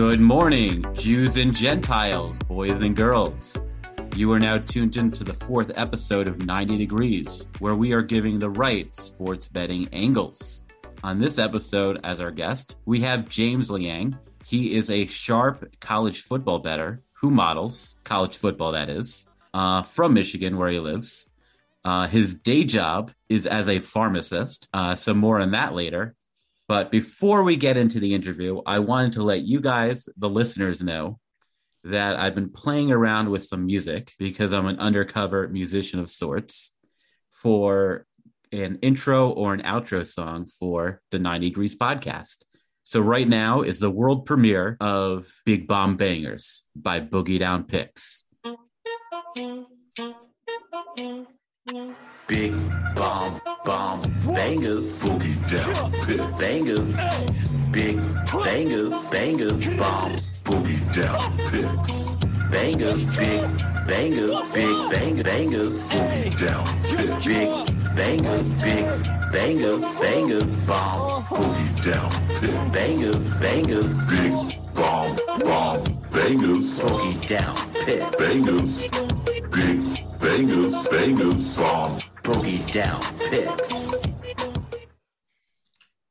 Good morning, Jews and Gentiles, boys and girls. You are now tuned into the fourth episode of 90 Degrees, where we are giving the right sports betting angles. On this episode, as our guest, we have James Liang. He is a sharp college football bettor who models college football, that is, uh, from Michigan, where he lives. Uh, his day job is as a pharmacist. Uh, some more on that later. But before we get into the interview, I wanted to let you guys, the listeners, know that I've been playing around with some music because I'm an undercover musician of sorts for an intro or an outro song for the 90 Degrees podcast. So, right now is the world premiere of Big Bomb Bangers by Boogie Down Picks. Big bomb bomb bangers, boogie down pit bangers, big bangers, bangers, bomb. Boogie down picks, bangers, big bangers, big bang bangers, boogie down big bangers, big bangers, bangers, bomb. Boogie down bangers, bangers, big bomb bomb bangers, boogie down bangers, big bangers, bangers, bomb boogie down picks.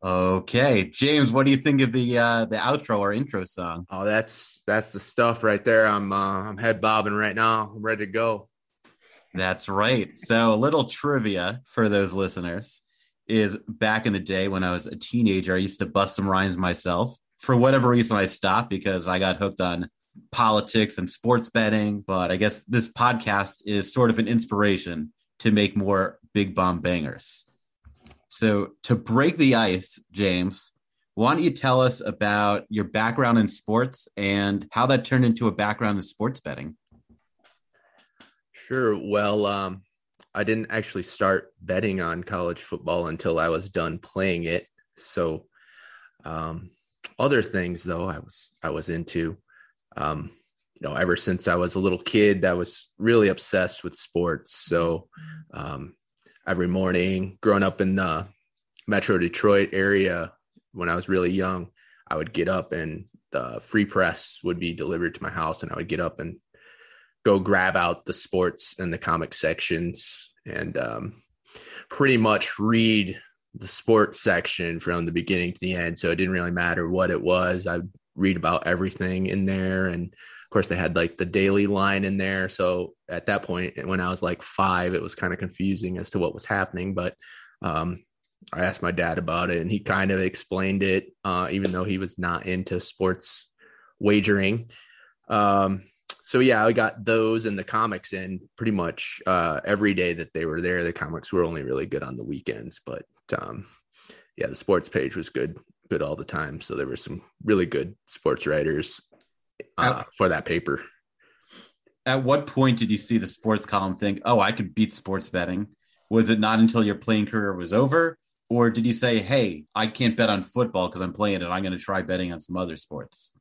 Okay, James, what do you think of the uh, the outro or intro song? Oh, that's that's the stuff right there. I'm uh, I'm head bobbing right now. I'm ready to go. That's right. So, a little trivia for those listeners is back in the day when I was a teenager, I used to bust some rhymes myself. For whatever reason, I stopped because I got hooked on politics and sports betting. But I guess this podcast is sort of an inspiration to make more big bomb bangers. So, to break the ice, James, why don't you tell us about your background in sports and how that turned into a background in sports betting? Sure. Well, um, I didn't actually start betting on college football until I was done playing it. So, um, other things though, I was I was into. Um, you know, ever since I was a little kid, I was really obsessed with sports. So, um, every morning growing up in the metro Detroit area when I was really young, I would get up and the free press would be delivered to my house and I would get up and go grab out the sports and the comic sections and um, pretty much read the sports section from the beginning to the end. So it didn't really matter what it was. I read about everything in there. And of course, they had like the daily line in there. So at that point, when I was like five, it was kind of confusing as to what was happening. But um, I asked my dad about it, and he kind of explained it, uh, even though he was not into sports wagering. Um, so yeah, I got those and the comics in pretty much uh, every day that they were there. The comics were only really good on the weekends, but um, yeah, the sports page was good, good all the time. So there were some really good sports writers uh, for that paper. At what point did you see the sports column think, "Oh, I could beat sports betting"? Was it not until your playing career was over, or did you say, "Hey, I can't bet on football because I'm playing it. I'm going to try betting on some other sports"?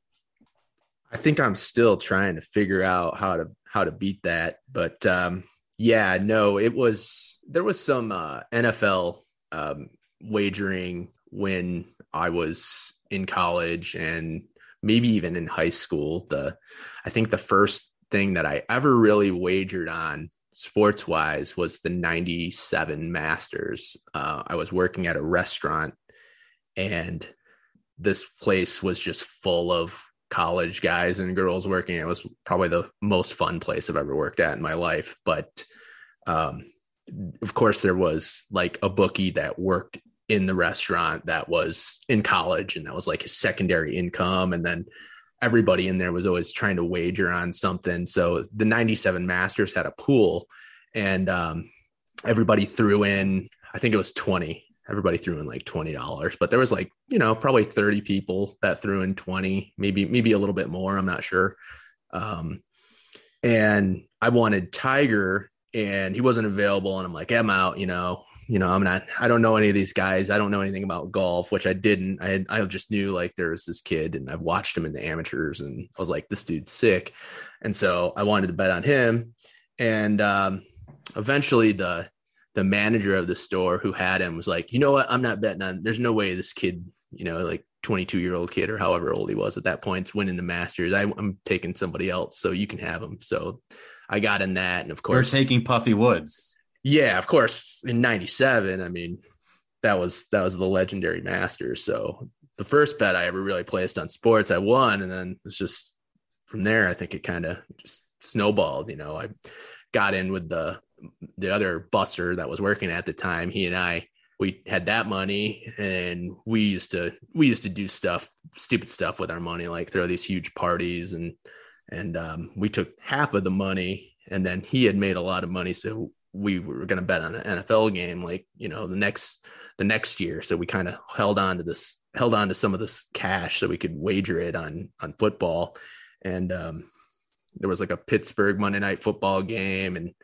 I think I'm still trying to figure out how to how to beat that, but um, yeah, no, it was there was some uh, NFL um, wagering when I was in college and maybe even in high school. The I think the first thing that I ever really wagered on sports wise was the 97 Masters. Uh, I was working at a restaurant and this place was just full of college guys and girls working. It was probably the most fun place I've ever worked at in my life. But um, of course, there was like a bookie that worked in the restaurant that was in college and that was like his secondary income. And then everybody in there was always trying to wager on something. So the 97 Masters had a pool and um, everybody threw in, I think it was 20. everybody threw in like twenty dollars, but there was like you know probably thirty people that threw in twenty, maybe maybe a little bit more. I'm not sure. Um, and I wanted Tiger, and he wasn't available, and I'm like, I'm out. You know, you know, I'm not. I don't know any of these guys. I don't know anything about golf, which I didn't. I I just knew like there was this kid, and I've watched him in the amateurs, and I was like, this dude's sick, and so I wanted to bet on him, and um, eventually the the manager of the store who had him was like, you know what? I'm not betting on. There's no way this kid, you know, like 22 year old kid or however old he was at that point, winning the Masters. I, am taking somebody else, so you can have him. So I got in that, and of course, you're taking Puffy Woods. Yeah, of course. In '97, I mean, that was that was the legendary Masters. So the first bet I ever really placed on sports, I won, and then it's just from there. I think it kind of just snowballed. You know, I got in with the the other buster that was working at the time. He and I we had that money and we used to we used to do stuff stupid stuff with our money like throw these huge parties and and um, we took half of the money and then he had made a lot of money so we were going to bet on an NFL game like you know the next the next year so we kind of held on to this held on to some of this cash so we could wager it on on football and um, there was like a Pittsburgh Monday night football game and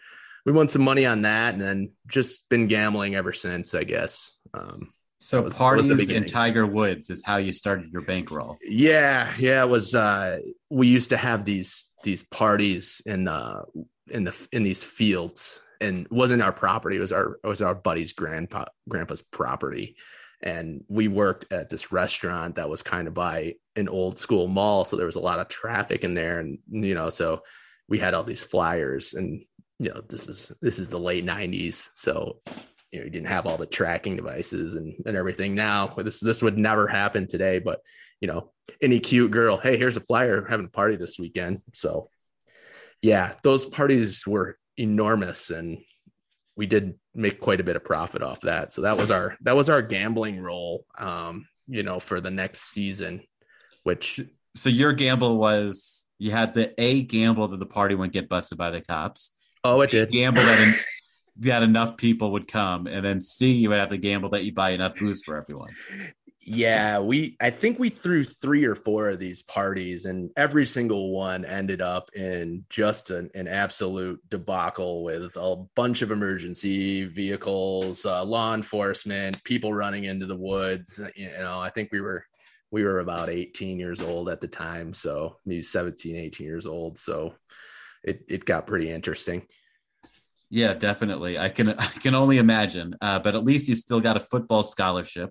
we won some money on that and then just been gambling ever since, I guess. Um, so was, parties was in Tiger Woods is how you started your bankroll. Yeah, yeah, it was. Uh, we used to have these these parties in uh in the in these fields, and wasn't our property. It was our it was our buddy's grandpa grandpa's property, and we worked at this restaurant that was kind of by an old school mall, so there was a lot of traffic in there, and you know, so we had all these flyers and you know this is this is the late 90s so you know you didn't have all the tracking devices and and everything now this this would never happen today but you know any cute girl hey here's a flyer having a party this weekend so yeah those parties were enormous and we did make quite a bit of profit off that so that was our that was our gambling role um you know for the next season which so your gamble was you had the a gamble that the party wouldn't get busted by the cops Oh, it did. Gamble that, that enough people would come, and then C, you would have to gamble that you buy enough booze for everyone. Yeah, we I think we threw three or four of these parties, and every single one ended up in just an, an absolute debacle with a bunch of emergency vehicles, uh, law enforcement, people running into the woods. You know, I think we were we were about 18 years old at the time, so maybe 17, 18 years old. So it it got pretty interesting. Yeah, definitely. I can I can only imagine. Uh, but at least you still got a football scholarship.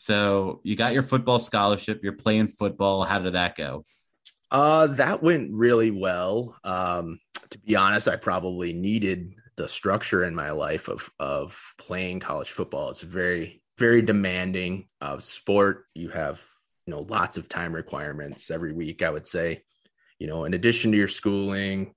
So you got your football scholarship. You're playing football. How did that go? Uh, that went really well. Um, to be honest, I probably needed the structure in my life of of playing college football. It's very very demanding of sport. You have you know lots of time requirements every week. I would say you know, in addition to your schooling,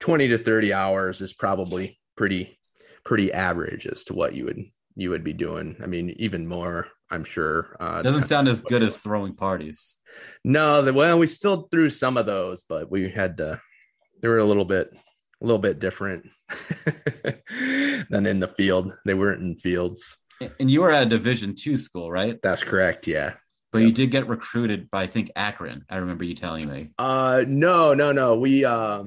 20 to 30 hours is probably pretty pretty average as to what you would you would be doing. I mean, even more, I'm sure. Uh, Doesn't sound as good as throwing parties. No, the, well, we still threw some of those, but we had to. They were a little bit, a little bit different than in the field. They weren't in fields. And you were at a Division two school, right? That's correct. Yeah. But yep. you did get recruited by I think Akron. I remember you telling me. Uh no, no, no. We uh,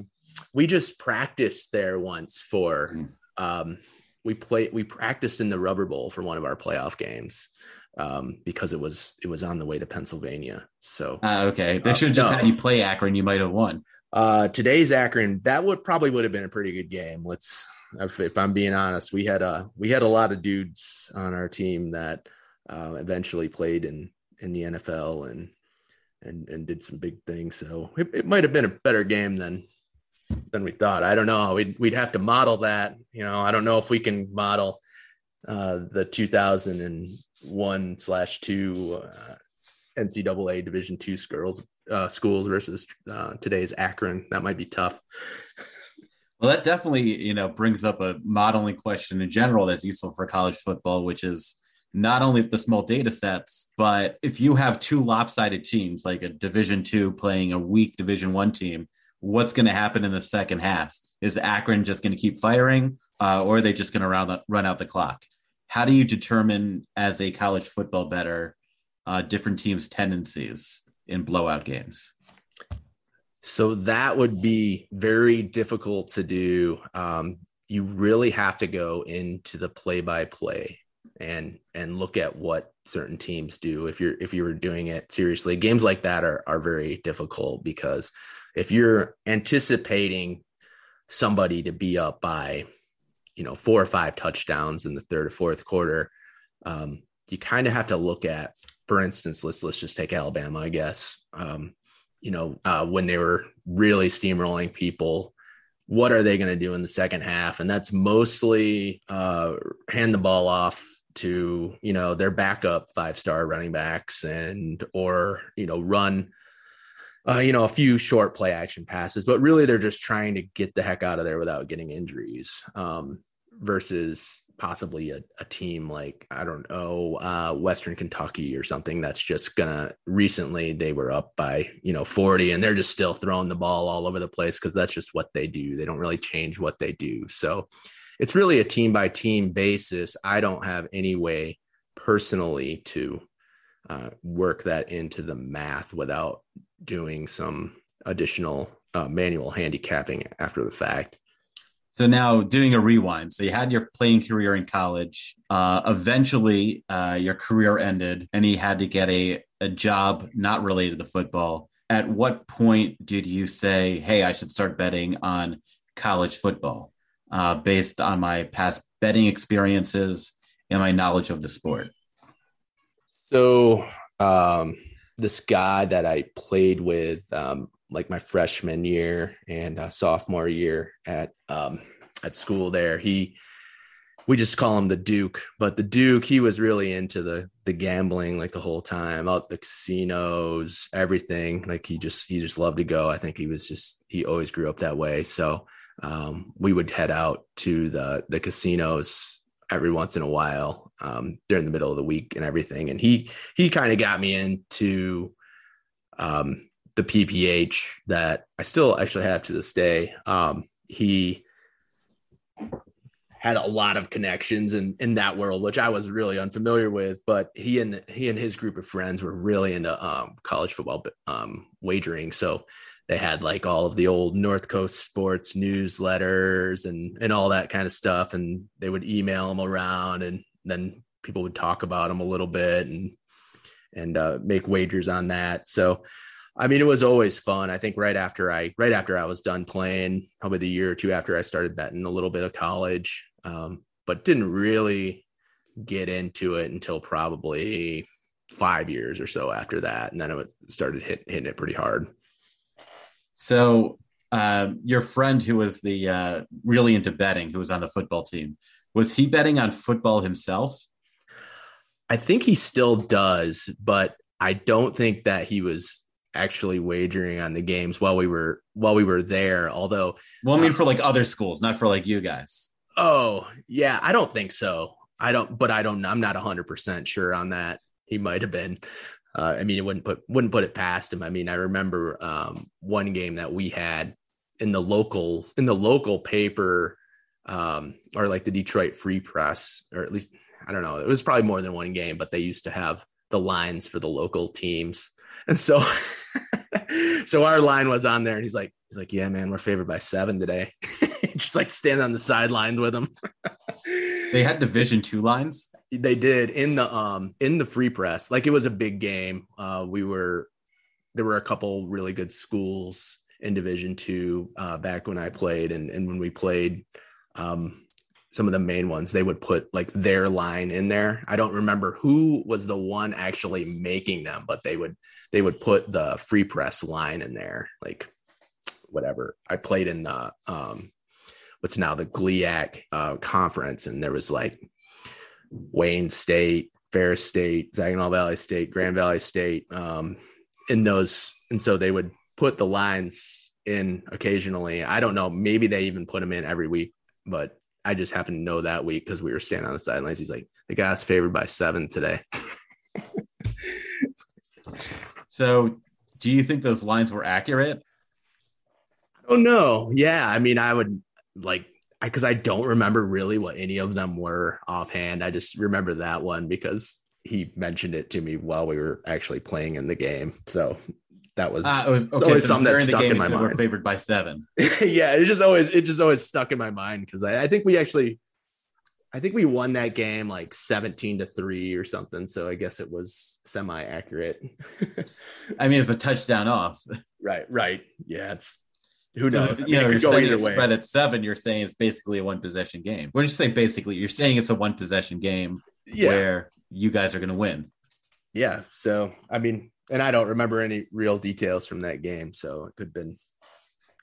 we just practiced there once for mm. um we played we practiced in the rubber bowl for one of our playoff games um because it was it was on the way to Pennsylvania. So uh, okay. They uh, should have just no. had you play Akron, you might have won. Uh today's Akron, that would probably would have been a pretty good game. Let's if, if I'm being honest, we had a we had a lot of dudes on our team that uh, eventually played in in the NFL and and and did some big things. So it, it might have been a better game than than we thought. I don't know. We'd we'd have to model that. You know, I don't know if we can model uh, the 2001 slash two uh, NCAA Division two schools uh, schools versus uh, today's Akron. That might be tough. Well, that definitely you know brings up a modeling question in general that's useful for college football, which is not only the small data sets, but if you have two lopsided teams, like a division two playing a weak division one team, what's going to happen in the second half? Is Akron just going to keep firing uh, or are they just going to run, run out the clock? How do you determine as a college football bettor uh, different teams' tendencies in blowout games? So that would be very difficult to do. Um, you really have to go into the play by play and and look at what certain teams do if you're if you were doing it seriously games like that are are very difficult because if you're anticipating somebody to be up by you know four or five touchdowns in the third or fourth quarter um, you kind of have to look at for instance let's let's just take alabama i guess. Um, you know uh, when they were really steamrolling people what are they going to do in the second half? And that's mostly uh, hand the ball off to you know their backup five star running backs and or you know run uh, you know a few short play action passes but really they're just trying to get the heck out of there without getting injuries um, versus possibly a, a, team like i don't know uh, western kentucky or something that's just gonna recently they were up by you know 40 and they're just still throwing the ball all over the place because that's just what they do they don't really change what they do so it's really a team by team basis. I don't have any way personally to uh, work that into the math without doing some additional uh, manual handicapping after the fact. So now doing a rewind. So you had your playing career in college. Uh, eventually, uh, your career ended, and you had to get a, a job not related to football. At what point did you say, "Hey, I should start betting on college football"? uh, based on my past betting experiences and my knowledge of the sport. So, um, this guy that I played with, um, like my freshman year and uh, sophomore year at um, at school, there he we just call him the Duke, but the Duke, he was really into the the gambling like the whole time, out the casinos, everything. Like he just he just loved to go. I think he was just he always grew up that way. So um, we would head out to the the casinos every once in a while um, during the middle of the week and everything. And he he kind of got me into um, the PPH that I still actually have to this day. Um, he had a lot of connections in, in that world, which I was really unfamiliar with. But he and he and his group of friends were really into um, college football um, wagering. So they had like all of the old North Coast sports newsletters and and all that kind of stuff, and they would email them around, and then people would talk about them a little bit and and uh, make wagers on that. So, I mean, it was always fun. I think right after I right after I was done playing, probably the year or two after I started betting a little bit of college, um, but didn't really get into it until probably five years or so after that, and then it started hit, hitting it pretty hard. So uh, your friend who was the uh, really into betting, who was on the football team, was he betting on football himself? I think he still does, but I don't think that he was actually wagering on the games while we were while we were there. Although, well, I mean, uh, for like other schools, not for like you guys. Oh yeah, I don't think so. I don't, but I don't. I'm not 100 percent sure on that. He might have been, uh, I mean, it wouldn't put wouldn't put it past him. I mean, I remember um, one game that we had in the local in the local paper, um, or like the Detroit Free Press, or at least I don't know. It was probably more than one game, but they used to have the lines for the local teams, and so so our line was on there, and he's like, he's like, yeah, man, we're favored by seven today. Just like stand on the sidelines with him. they had Division two lines. They did in the um in the free press. Like it was a big game. Uh we were there were a couple really good schools in division two uh back when I played and, and when we played um some of the main ones they would put like their line in there i don't remember who was the one actually making them but they would they would put the free press line in there like whatever i played in the um what's now the GLIAC uh, conference and there was like Wayne State, Ferris State, Saginaw Valley State, Grand Valley State, um, in those. And so they would put the lines in occasionally. I don't know. Maybe they even put them in every week, but I just happened to know that week because we were standing on the sidelines. He's like, the guy's favored by seven today. so do you think those lines were accurate? Oh no. Yeah. I mean, I would like because I, don't remember really what any of them were offhand. I just remember that one because he mentioned it to me while we were actually playing in the game. So that was, uh, was okay, always so something that stuck game, in my mind. We're favored by seven. yeah, it just always it just always stuck in my mind because I, I think we actually I think we won that game like 17 to 3 or something. So I guess it was semi accurate. I mean, it's a touchdown off. right, right. Yeah, it's who knows. You know, it you're could go saying either it's way. spread at seven. You're saying it's basically a one possession game. When you say basically, you're saying it's a one possession game Yeah. where you guys are going to win. Yeah. So I mean, and I don't remember any real details from that game. So it could have been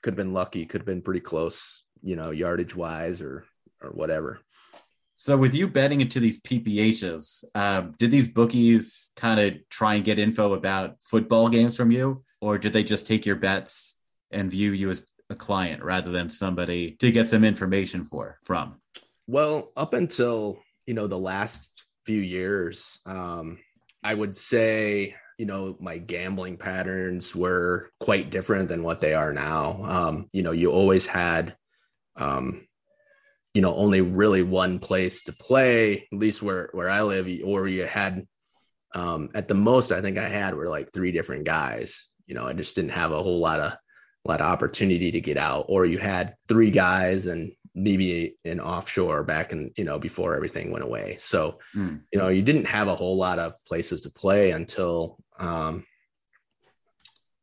could have been lucky, could have been pretty close, you know, yardage wise or or whatever. So with you betting into these PPHs, um, did these bookies kind of try and get info about football games from you, or did they just take your bets and view you as a client rather than somebody to get some information for from? Well, up until you know the last few years, um, I would say you know my gambling patterns were quite different than what they are now. Um, you know, you always had, um, you know, only really one place to play, at least where where I live, or you had, um, at the most, I think I had were like three different guys. You know, I just didn't have a whole lot of a lot of opportunity to get out, or you had three guys and maybe an offshore back in you know before everything went away. So Hmm. you know you didn't have a whole lot of places to play until um,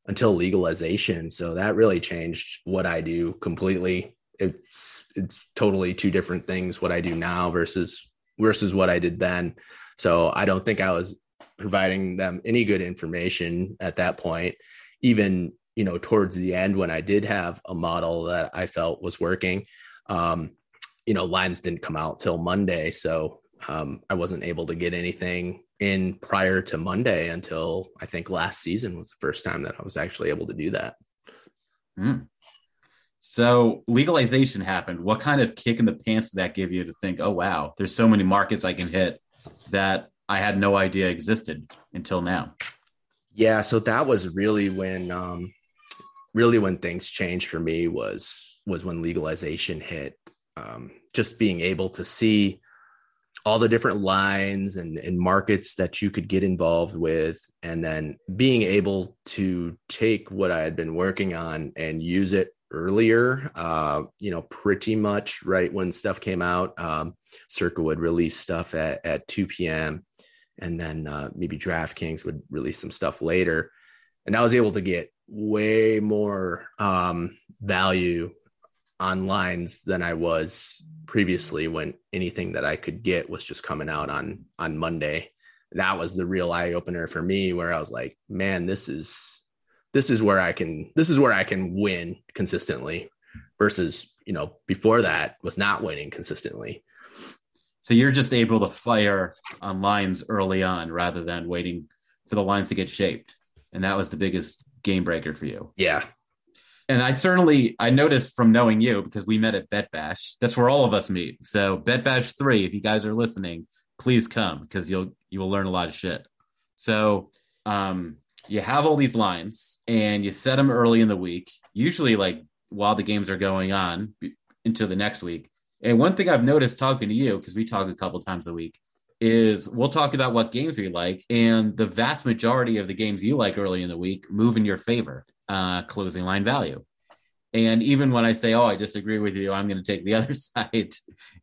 until legalization. So that really changed what I do completely. It's it's totally two different things what I do now versus versus what I did then. So I don't think I was providing them any good information at that point. Even you know towards the end when I did have a model that I felt was working, um, you know lines didn't come out till Monday, so um, I wasn't able to get anything in prior to Monday until I think last season was the first time that I was actually able to do that. Hmm. So legalization happened. What kind of kick in the pants did that give you to think, oh wow, there's so many markets I can hit that I had no idea existed until now? Yeah, so that was really when um really when things changed for me was was when legalization hit. Um just being able to see all the different lines and, and markets that you could get involved with and then being able to take what I had been working on and use it earlier uh you know pretty much right when stuff came out um circa would release stuff at, at 2 p.m and then uh, maybe DraftKings would release some stuff later. And I was able to get way more um, value on lines than I was previously when anything that I could get was just coming out on on Monday. That was the real eye opener for me where I was like, man, this is this is where I can this is where I can win consistently versus, you know, before that was not winning consistently. So you're just able to fire on lines early on rather than waiting for the lines to get shaped. And that was the biggest game breaker for you. Yeah. And I certainly I noticed from knowing you because we met at Bet Bash. That's where all of us meet. So Bet Bash three, if you guys are listening, please come because you'll you will learn a lot of shit. So um, you have all these lines and you set them early in the week, usually like while the games are going on into the next week. And one thing I've noticed talking to you, because we talk a couple times a week, is we'll talk about what games we like, and the vast majority of the games you like early in the week move in your favor, uh, closing line value. And even when I say, "Oh, I disagree with you," I'm going to take the other side.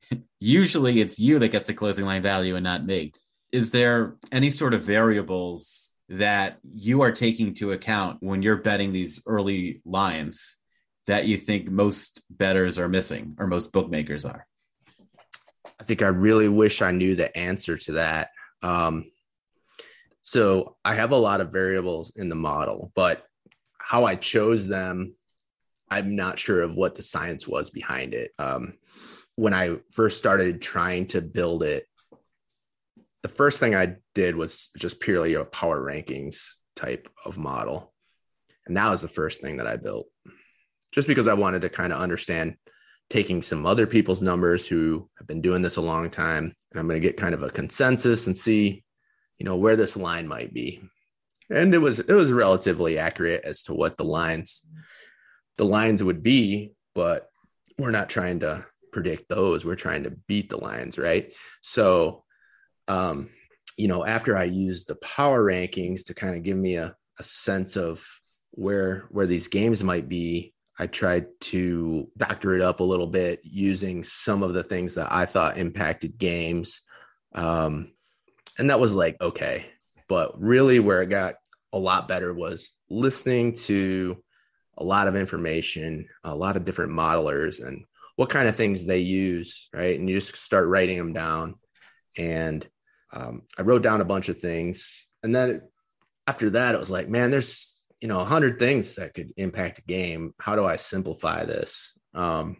Usually, it's you that gets the closing line value and not me. Is there any sort of variables that you are taking into account when you're betting these early lines that you think most bettors are missing or most bookmakers are? I think I really wish I knew the answer to that. Um, so I have a lot of variables in the model, but how I chose them, I'm not sure of what the science was behind it. Um, when I first started trying to build it, the first thing I did was just purely a power rankings type of model. And that was the first thing that I built just because I wanted to kind of understand taking some other people's numbers who have been doing this a long time and i'm going to get kind of a consensus and see you know where this line might be and it was it was relatively accurate as to what the lines the lines would be but we're not trying to predict those. We're trying to beat the lines, right? So, um, you know, after I used the power rankings to kind of give me a, a sense of where where these games might be, I tried to doctor it up a little bit using some of the things that I thought impacted games. Um, and that was like, okay. But really, where it got a lot better was listening to a lot of information, a lot of different modelers, and what kind of things they use, right? And you just start writing them down. And um, I wrote down a bunch of things. And then after that, it was like, man, there's you know, a hundred things that could impact a game. How do I simplify this? Um,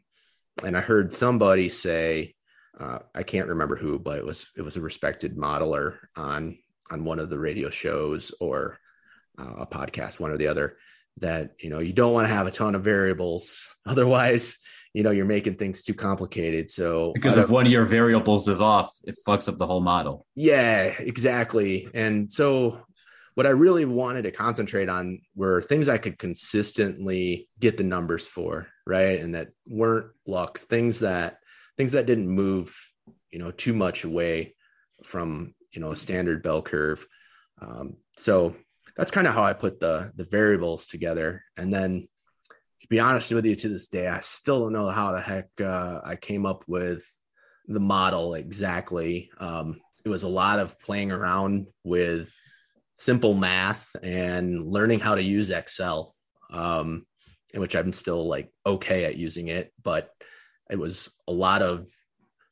and I heard somebody say, uh, I can't remember who, but it was it was a respected modeler on on one of the radio shows or uh, a podcast, one or the other, that you know you don't want to have a ton of variables, otherwise, you know you're making things too complicated. So because if one of your variables is off, it fucks up the whole model. Yeah, exactly. And so what I really wanted to concentrate on were things I could consistently get the numbers for, right? And that weren't lucks, things that things that didn't move, you know, too much away from, you know, a standard bell curve. Um, so that's kind of how I put the the variables together. And then to be honest with you, to this day, I still don't know how the heck uh, I came up with the model exactly. Um, it was a lot of playing around with simple math and learning how to use Excel, um, in which I'm still like okay at using it, but it was a lot of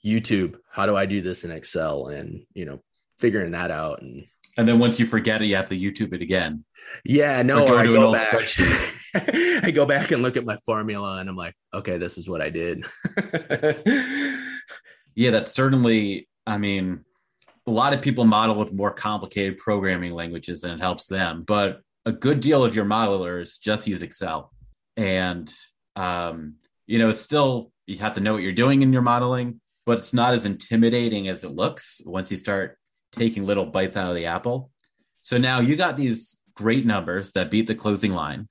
YouTube. How do I do this in Excel? And you know, figuring that out. And and then once you forget it, you have to YouTube it again. Yeah, no, go I go back. I go back and look at my formula, and I'm like, okay, this is what I did. yeah, that's certainly. I mean, a lot of people model with more complicated programming languages and it helps them. But a good deal of your modelers just use Excel. And, um, you know, it's still, you have to know what you're doing in your modeling, but it's not as intimidating as it looks once you start taking little bites out of the apple. So now you got these great numbers that beat the closing line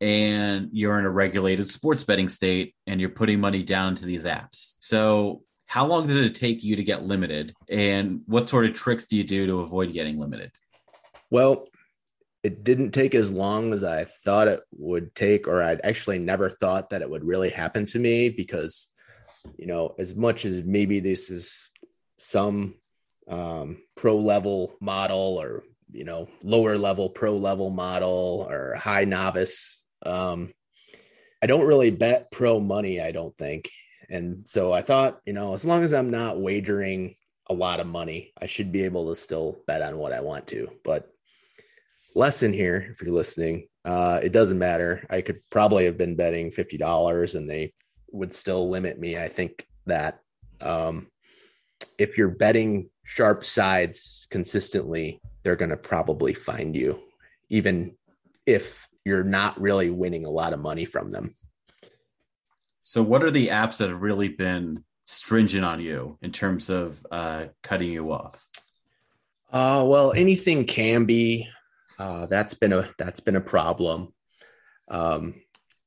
and you're in a regulated sports betting state and you're putting money down into these apps. So how long does it take you to get limited? And what sort of tricks do you do to avoid getting limited? Well it didn't take as long as i thought it would take or i'd actually never thought that it would really happen to me because you know as much as maybe this is some um, pro level model or you know lower level pro level model or high novice um, i don't really bet pro money i don't think and so I thought, you know, as long as I'm not wagering a lot of money, I should be able to still bet on what I want to. But lesson here, if you're listening, uh, it doesn't matter. I could probably have been betting $50 and they would still limit me. I think that um, if you're betting sharp sides consistently, they're going to probably find you, even if you're not really winning a lot of money from them. So, what are the apps that have really been stringent on you in terms of uh, cutting you off? Uh, well, anything can be. Uh, that's been a that's been a problem. Um,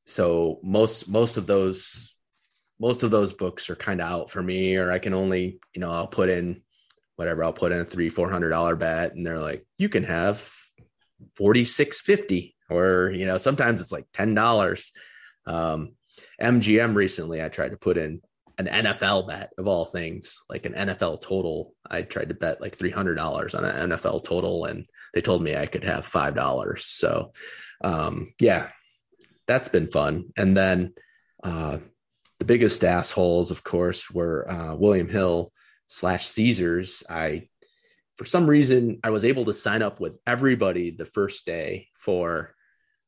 so most most of those most of those books are kind of out for me, or I can only you know I'll put in whatever I'll put in a three four hundred dollar bet, and they're like you can have forty six fifty, or you know sometimes it's like ten dollars. Um, MGM recently, I tried to put in an NFL bet of all things, like an NFL total. I tried to bet like $300 on an NFL total and they told me I could have $5. So, um, yeah, that's been fun. And then, uh, the biggest assholes, of course, were uh, William Hill slash Caesars. I, for some reason, I was able to sign up with everybody the first day for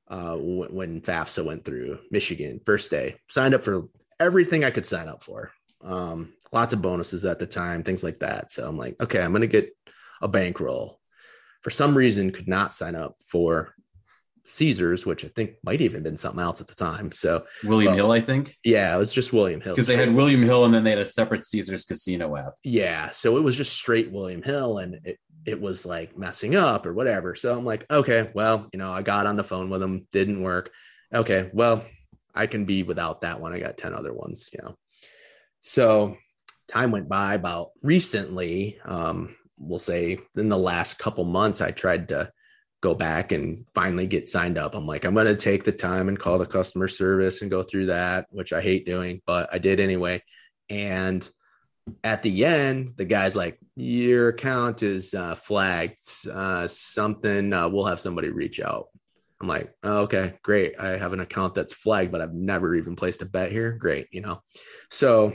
uh, when, when FAFSA went through Michigan first day. Signed up for everything I could sign up for. Um, lots of bonuses at the time, things like that. So I'm like, okay, I'm going to get a bankroll. For some reason, could not sign up for Caesars, which I think might even been something else at the time. So William Hill, I think. Yeah, it was just William Hill because they had William Hill and then they had a separate Caesars casino app. Yeah, so it was just straight William Hill, and it it was like messing up or whatever. So I'm like, okay, well, you know, I got on the phone with them, didn't work. Okay, well, I can be without that one. I got 10 other ones, you know. So time went by about recently, um, we'll say in the last couple months, I tried to go back and finally get signed up. I'm like, I'm going to take the time and call the customer service and go through that, which I hate doing, but I did anyway. And at the end, the guy's like, Your account is uh, flagged. Uh, something, uh, we'll have somebody reach out. I'm like, oh, okay, great. I have an account that's flagged, but I've never even placed a bet here. Great, you know. So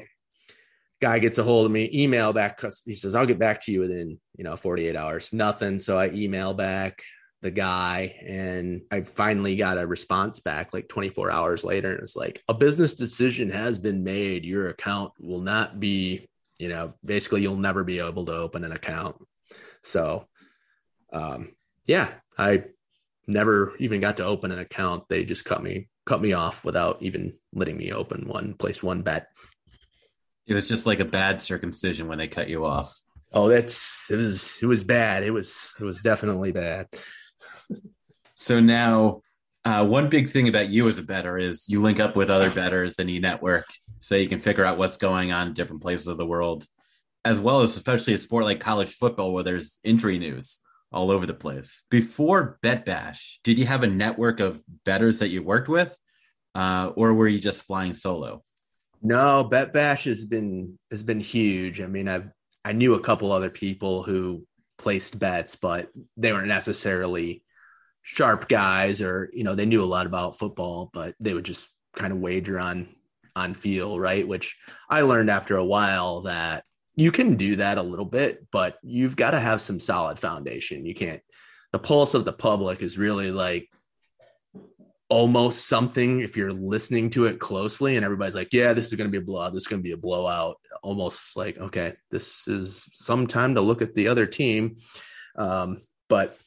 guy gets a hold of me, email back he says, I'll get back to you within, you know, 48 hours. Nothing. So I email back the guy and I finally got a response back like 24 hours later. And it's like, a business decision has been made. Your account will not be, you know, basically you'll never be able to open an account. So um yeah, I never even got to open an account. They just cut me cut me off without even letting me open one place one bet. It was just like a bad circumcision when they cut you off. Oh, that's it was it was bad. It was it was definitely bad. so now uh, one big thing about you as a bettor is you link up with other bettors and you network so you can figure out what's going on in different places of the world, as well as especially a sport like college football where there's injury news all over the place. Before Bet Bash, did you have a network of bettors that you worked with, uh, or were you just flying solo? No, Bet Bash has been has been huge. I mean, I I knew a couple other people who placed bets, but they weren't necessarily sharp guys, or you know, they knew a lot about football, but they would just kind of wager on on feel, right? Which I learned after a while that you can do that a little bit, but you've got to have some solid foundation. You can't, the pulse of the public is really like almost something if you're listening to it closely and everybody's like, yeah, this is going to be a blowout. This is going to be a blowout. Almost like, okay, this is some time to look at the other team. Um, but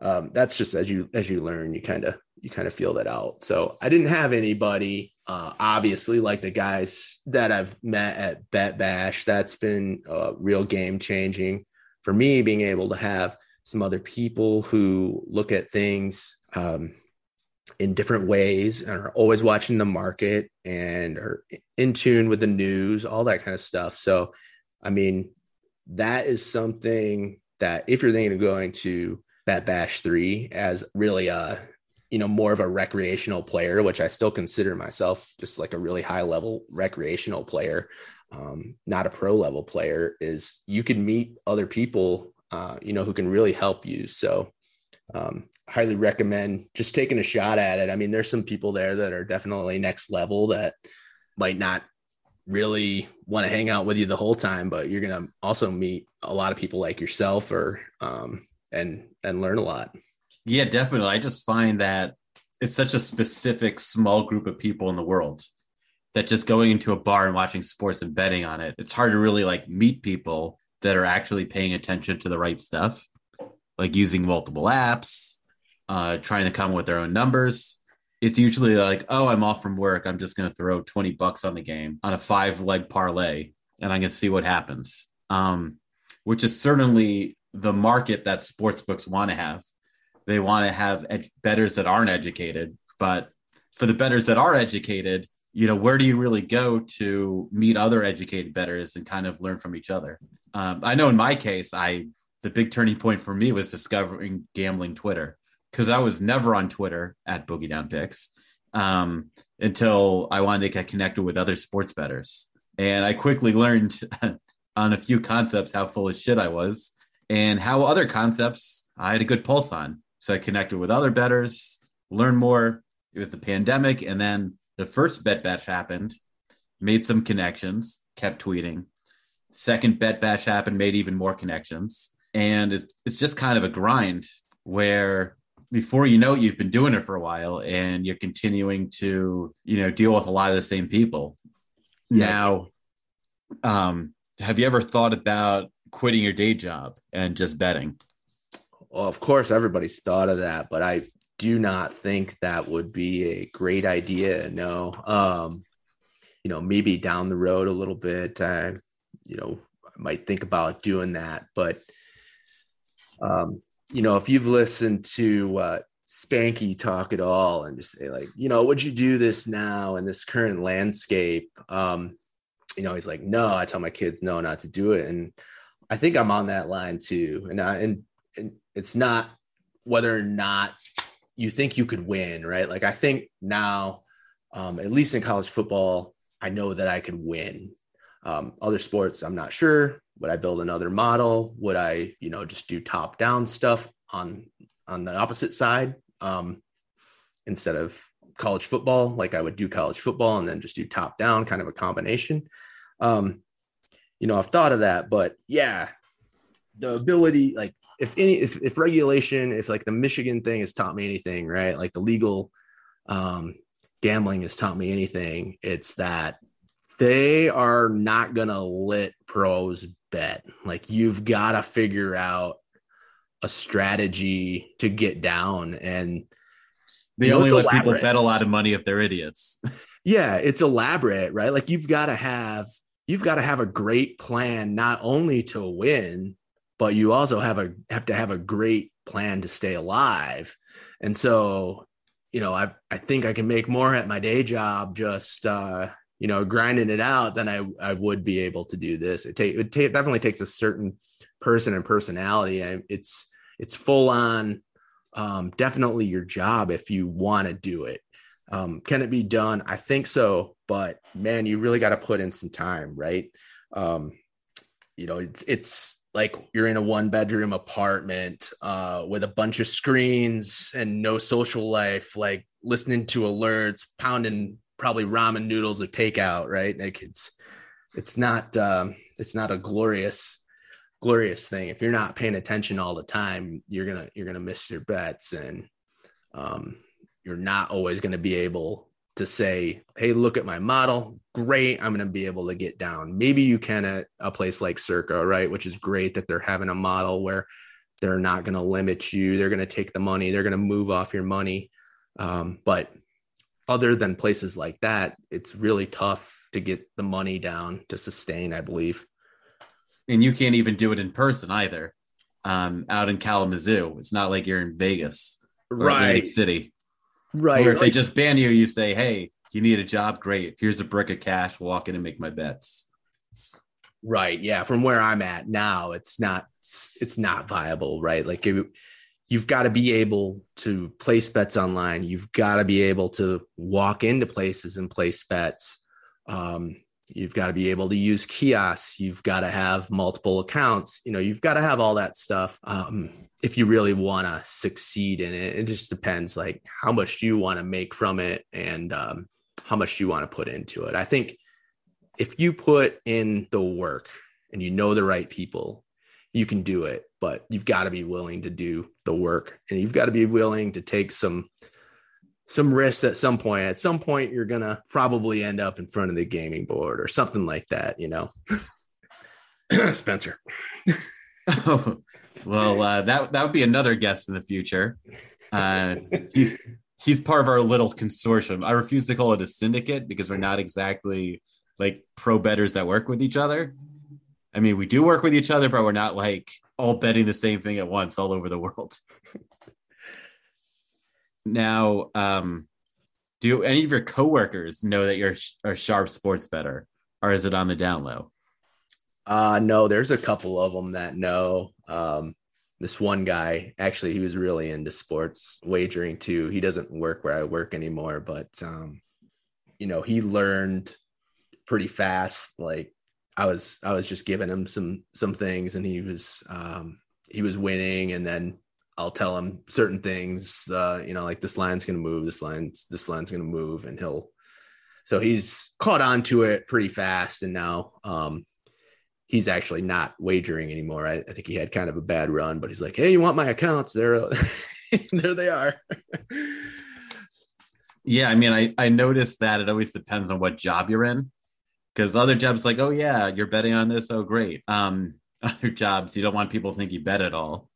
um, that's just as you, as you learn, you kind of, you kind of feel that out. So I didn't have anybody uh, obviously, like the guys that I've met at Bet Bash, that's been a real game changing for me. Being able to have some other people who look at things um, in different ways and are always watching the market and are in tune with the news, all that kind of stuff. So, I mean, that is something that if you're thinking of going to Bet Bash 3 as really a you know more of a recreational player which i still consider myself just like a really high level recreational player um, not a pro level player is you can meet other people uh, you know who can really help you. So um, highly recommend just taking a shot at it. I mean there's some people there that are definitely next level that might not really want to hang out with you the whole time but you're to also meet a lot of people like yourself or um, and and learn a lot yeah, definitely. I just find that it's such a specific small group of people in the world that just going into a bar and watching sports and betting on it, it's hard to really like meet people that are actually paying attention to the right stuff, like using multiple apps, uh, trying to come with their own numbers. It's usually like, oh, I'm off from work. I'm just going to throw 20 bucks on the game on a five leg parlay and I'm going to see what happens. Um, which is certainly the market that sports books want to have they want to have ed- bettors that aren't educated. But for the bettors that are educated, you know, where do you really go to meet other educated bettors and kind of learn from each other? Um, I know in my case, I the big turning point for me was discovering gambling Twitter because I was never on Twitter at Boogie Down Picks um, until I wanted to get connected with other sports bettors, and I quickly learned on a few concepts how full of shit I was and how other concepts I had a good pulse on. So I connected with other bettors, learned more. It was the pandemic. And then the first bet bash happened, made some connections, kept tweeting. Second bet bash happened, made even more connections. And it's, it's just kind of a grind where before you know it, you've been doing it for a while and you're continuing to, you know, deal with a lot of the same people. Yeah. Now, um, have you ever thought about quitting your day job and just betting? Well, of course, everybody's thought of that, but I do not think that would be a great idea. No, um, you know, maybe down the road a little bit, I, you know, I might think about doing that. But, um, you know, if you've listened to uh, Spanky talk at all and just say like, you know, would you do this now in this current landscape? Um, you know, he's like, no, I tell my kids no, not to do it. And I think I'm on that line too. And I, and, and it's not whether or not you think you could win, right? Like I think now, um, at least in college football, I know that I could win. Um, other sports, I'm not sure. Would I build another model? Would I, you know, just do top down stuff on on the opposite side um, instead of college football? Like I would do college football and then just do top down, kind of a combination. Um, you know, I've thought of that, but yeah, the ability, like if any, if, if regulation, if like the Michigan thing has taught me anything, right? Like the legal um, gambling has taught me anything, it's that they are not gonna let pros bet. Like you've got to figure out a strategy to get down and they only let people elaborate. bet a lot of money if they're idiots. yeah it's elaborate right like you've got to have you've got to have a great plan not only to win but you also have a have to have a great plan to stay alive and so you know i i think i can make more at my day job just uh you know grinding it out than i i would be able to do this it take it ta- definitely takes a certain person and personality and it's it's full on um definitely your job if you want to do it um, can it be done? I think so, but man, you really got to put in some time, right? Um, you know, it's it's like you're in a one bedroom apartment uh, with a bunch of screens and no social life, like listening to alerts, pounding probably ramen noodles or takeout, right? Like it's it's not um, it's not a glorious glorious thing. If you're not paying attention all the time, you're gonna you're gonna miss your bets and um, you're not always to be able to say, Hey, look at my model. Great. I'm going to be able to get down. Maybe you can at a place like Circa, right? Which is great that they're having a model where they're not going to limit you. They're going to take the money. They're going to move off your money. Um, but other than places like that, it's really tough to get the money down to sustain, I believe. and you can't even do it in person either. Um, out in Kalamazoo, it's not like you're in Vegas, right? City. Right. Or if they just ban you, you say, "Hey, you need a job? Great. Here's a brick of cash. Walk in and make my bets." Right. Yeah. From where I'm at now, it's not it's not viable, right? Like you, you've got to be able to place bets online. You've got to be able to walk into places and place bets. Um, you've got to be able to use kiosks. You've got to have multiple accounts. You know, you've got to have all that stuff. Um, if you really want to succeed in it, it just depends like how much do you want to make from it and um, how much you want to put into it. I think if you put in the work and you know the right people, you can do it, but you've got to be willing to do the work and you've got to be willing to take some some risks at some point. At some point you're going to probably end up in front of the gaming board or something like that, you know. Spencer. oh, well, uh, that that would be another guest in the future. Uh, he's he's part of our little consortium. I refuse to call it a syndicate because we're not exactly like pro bettors that work with each other. I mean, we do work with each other, but we're not like all betting the same thing at once all over the world. Now, um, do any of your coworkers know that you're a sharp sports bettor, or is it on the down low? Uh no, there's a couple of them that know. Um, this one guy actually he was really into sports wagering too. He doesn't work where I work anymore, but um, you know, he learned pretty fast. Like I was I was just giving him some some things and he was um he was winning and then I'll tell him certain things, uh, you know, like this line's gonna move, this line's this line's gonna move, and he'll so he's caught on to it pretty fast and now um he's actually not wagering anymore. I, I think he had kind of a bad run, but he's like, Hey, you want my accounts? There, there they are. Yeah, I mean, I I noticed that it always depends on what job you're in, because other jobs like, oh yeah, you're betting on this, oh great. Um, other jobs you don't want people to think you bet at all,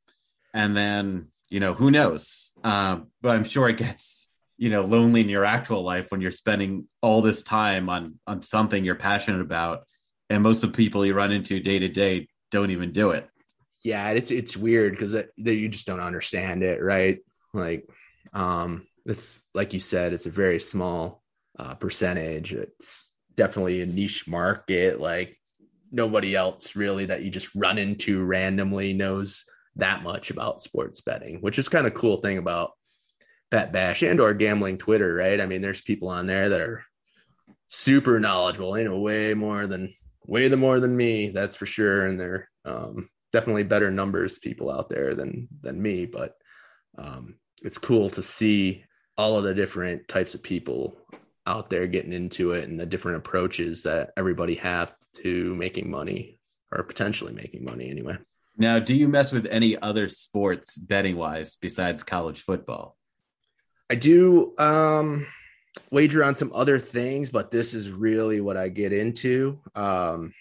and then you know who knows. Um, but I'm sure it gets you know lonely in your actual life when you're spending all this time on on something you're passionate about, and most of the people you run into day to day don't even do it. yeah, it's it's weird because that you just don't understand it, right? Like, um, it's like you said, it's a very small uh, percentage. It's definitely a niche market. Like nobody else really that you just run into randomly knows that much about sports betting, which is kind of cool thing about Bet Bash and or gambling Twitter, right? I mean, there's people on there that are super knowledgeable, they know way more than way the more than me, that's for sure. And they're um, definitely better numbers people out there than than me, but um, it's cool to see all of the different types of people out there getting into it and the different approaches that everybody have to making money or potentially making money anyway. Now, do you mess with any other sports betting wise besides college football? I do um wager on some other things, but this is really what I get into. Um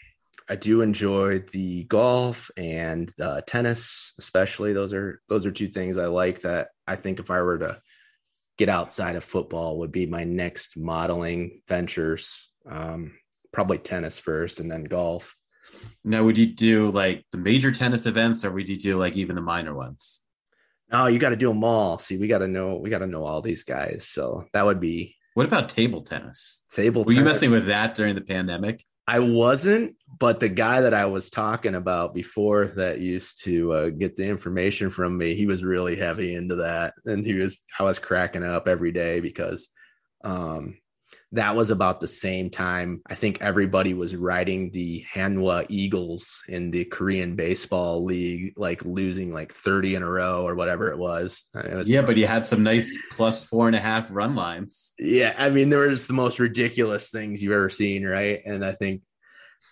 I do enjoy the golf and uh, tennis, especially. Those are those are two things I like that I think if I were to get outside of football would be my next modeling ventures. Um, probably tennis first and then golf. Now, would you do like the major tennis events or would you do like even the minor ones? No, you got to do them all. See, we got to know, we got to know all these guys. So that would be. What about table tennis? Table tennis. Were you messing with that during the pandemic? I wasn't, but the guy that I was talking about before that used to uh, get the information from me, he was really heavy into that, and he was I was cracking up every day because um, that was about the same time. I think everybody was riding the Hanwha Eagles in the Korean baseball league, like losing like 30 in a row or whatever it was. It was yeah, but you had some nice plus four and a half run lines. Yeah. I mean, there were just the most ridiculous things you've ever seen. Right. And I think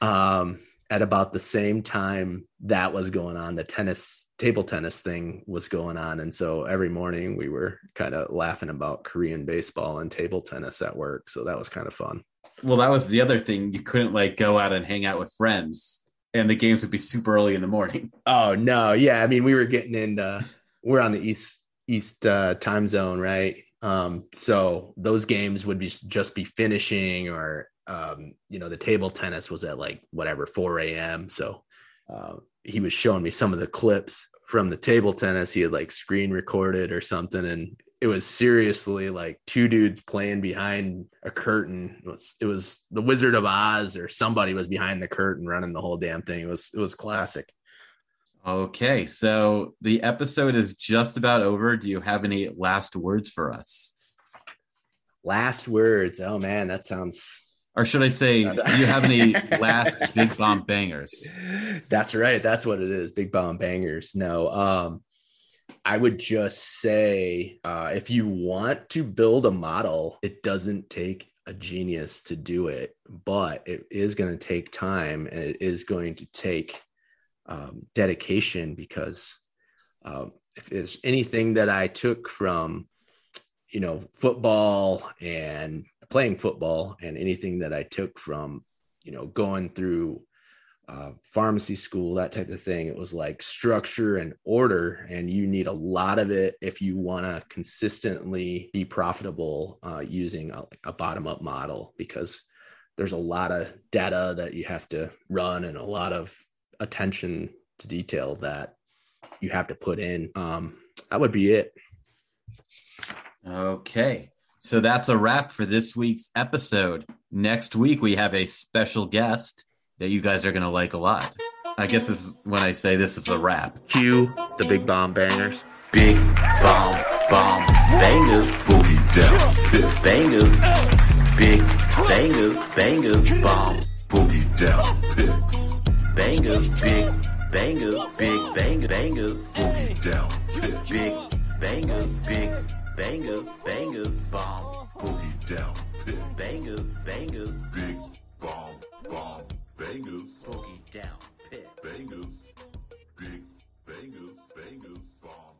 um, at about the same time that was going on, the tennis table tennis thing was going on. And so every morning we were kind of laughing about Korean baseball and table tennis at work. So that was kind of fun. Well, that was the other thing. You couldn't like go out and hang out with friends and the games would be super early in the morning. Oh no. Yeah. I mean, we were getting in, uh, we're on the East, East uh, time zone, right? Um, so those games would be just be finishing or um, you know, the table tennis was at like whatever 4 a.m. So uh, he was showing me some of the clips from the table tennis he had like screen recorded or something. And it was seriously like two dudes playing behind a curtain. It was, it was the Wizard of Oz or somebody was behind the curtain running the whole damn thing. It was, it was classic. Okay. So the episode is just about over. Do you have any last words for us? Last words. Oh man, that sounds or should I say, do you have any last big bomb bangers? That's right. That's what it is. Big bomb bangers. No, um, I would just say uh, if you want to build a model, it doesn't take a genius to do it, but it is going to take time and it is going to take um, dedication because um, if there's anything that I took from, you know, football and playing football and anything that I took from, you know, going through uh, pharmacy school, that type of thing, it was like structure and order. And you need a lot of it if you want to consistently be profitable uh, using a, a bottom up model because there's a lot of data that you have to run and a lot of attention to detail that you have to put in. Um, that would be it. Okay. So that's a wrap for this week's episode. Next week, we have a special guest that you guys are going to like a lot. I guess this is when I say this is a wrap. Cue the big bomb bangers. Big bomb, bomb, bangers, boogie down, hit bangers, big bangers, bangers, bomb, boogie down, picks, bangers, big bangers, big bang bangers, boogie down, hit big bangers, big bangers, bangers, bomb, boogie down, pit. Bangers, bangers, big bomb, bomb, bangers, boogie down, pit. Bangers, big bangers, bangers, bomb.